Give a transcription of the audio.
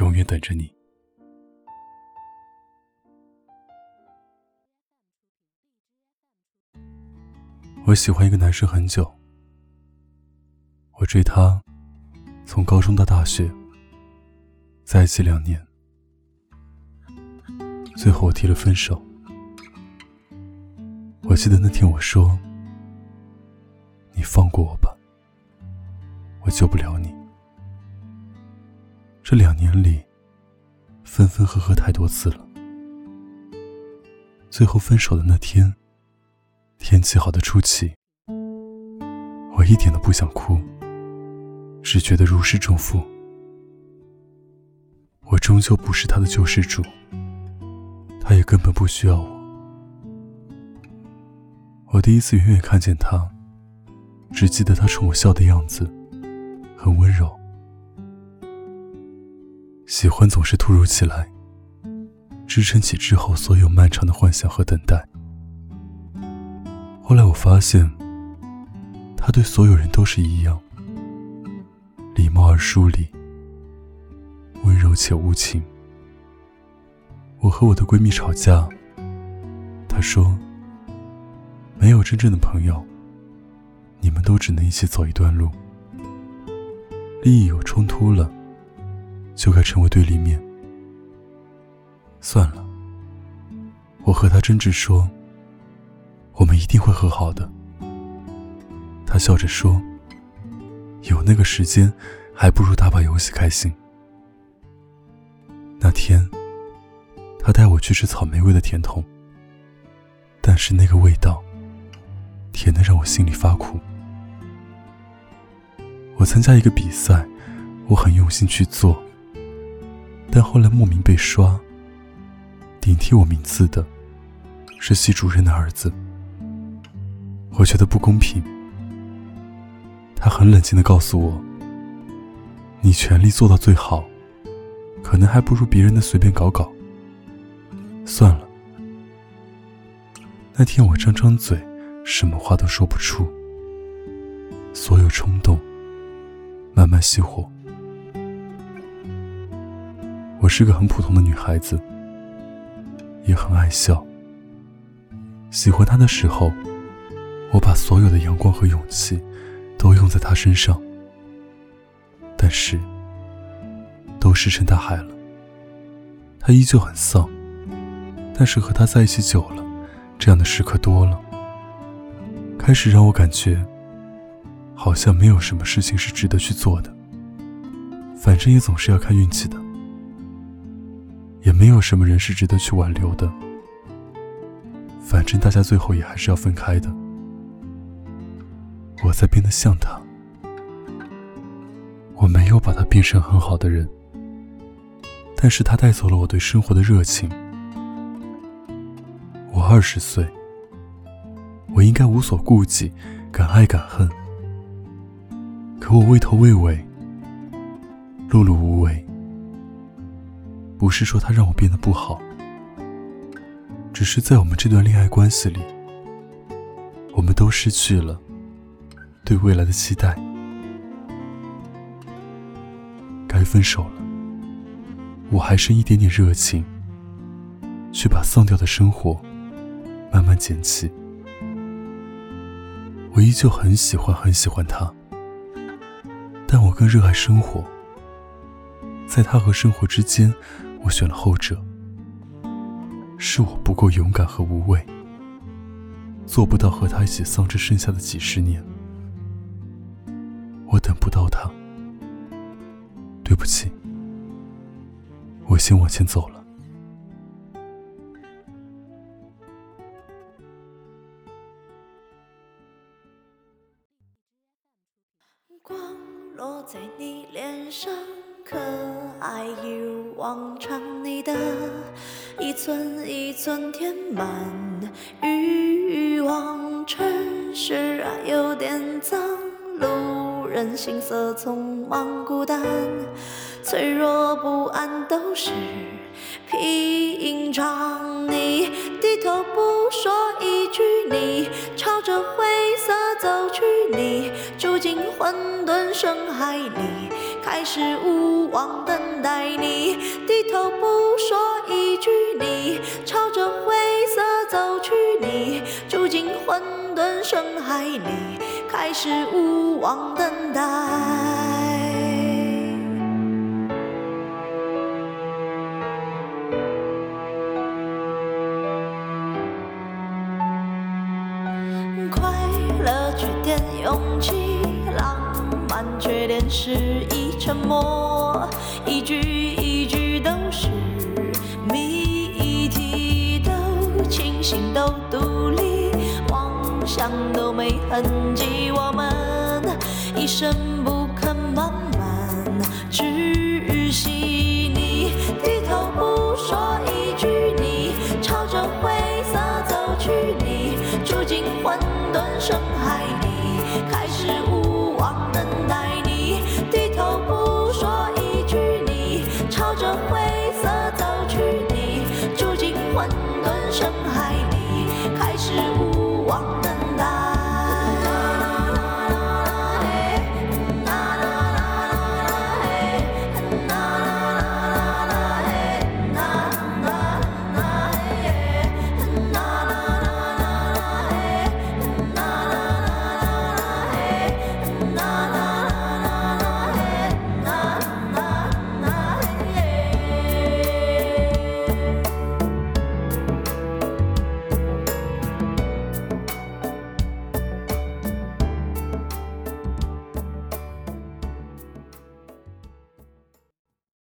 永远等着你。我喜欢一个男生很久，我追他，从高中到大学，在一起两年，最后我提了分手。我记得那天我说：“你放过我吧，我救不了你。”这两年里，分分合合太多次了，最后分手的那天。天气好的出奇，我一点都不想哭，只觉得如释重负。我终究不是他的救世主，他也根本不需要我。我第一次远远看见他，只记得他冲我笑的样子，很温柔。喜欢总是突如其来，支撑起之后所有漫长的幻想和等待。后来我发现，他对所有人都是一样，礼貌而疏离，温柔且无情。我和我的闺蜜吵架，她说：“没有真正的朋友，你们都只能一起走一段路。利益有冲突了，就该成为对立面。”算了，我和她争执说。我们一定会和好的。他笑着说：“有那个时间，还不如打把游戏开心。”那天，他带我去吃草莓味的甜筒，但是那个味道，甜的让我心里发苦。我参加一个比赛，我很用心去做，但后来莫名被刷。顶替我名次的，是系主任的儿子。我觉得不公平。他很冷静的告诉我：“你全力做到最好，可能还不如别人的随便搞搞。”算了。那天我张张嘴，什么话都说不出。所有冲动慢慢熄火。我是个很普通的女孩子，也很爱笑。喜欢他的时候。我把所有的阳光和勇气都用在他身上，但是都石沉大海了。他依旧很丧，但是和他在一起久了，这样的时刻多了，开始让我感觉好像没有什么事情是值得去做的。反正也总是要看运气的，也没有什么人是值得去挽留的。反正大家最后也还是要分开的。我在变得像他，我没有把他变成很好的人，但是他带走了我对生活的热情。我二十岁，我应该无所顾忌，敢爱敢恨，可我畏头畏尾，碌碌无为。不是说他让我变得不好，只是在我们这段恋爱关系里，我们都失去了。对未来的期待，该分手了。我还剩一点点热情，去把丧掉的生活慢慢捡起。我依旧很喜欢很喜欢他，但我更热爱生活。在他和生活之间，我选了后者。是我不够勇敢和无畏，做不到和他一起丧着剩下的几十年。我等不到他，对不起，我先往前走了。光落在你脸上，可爱一如往常，你的一寸一寸填满欲望。城市啊，有点脏，路人行色匆忙，孤单、脆弱、不安都是平常。你低头不说一句，你朝着灰色走去，你住进混沌深海里。开始无望等待你，低头不说一句，你朝着灰色走去，你住进混沌深海里，开始无望等待。快乐缺点勇气，浪漫缺点失意。沉默，一句一句都是谜题，都清醒，都独立，妄想都没痕迹，我们一生不肯慢慢窒息。你低头不说一句，你朝着灰色走去，你住进混沌深海里，开始无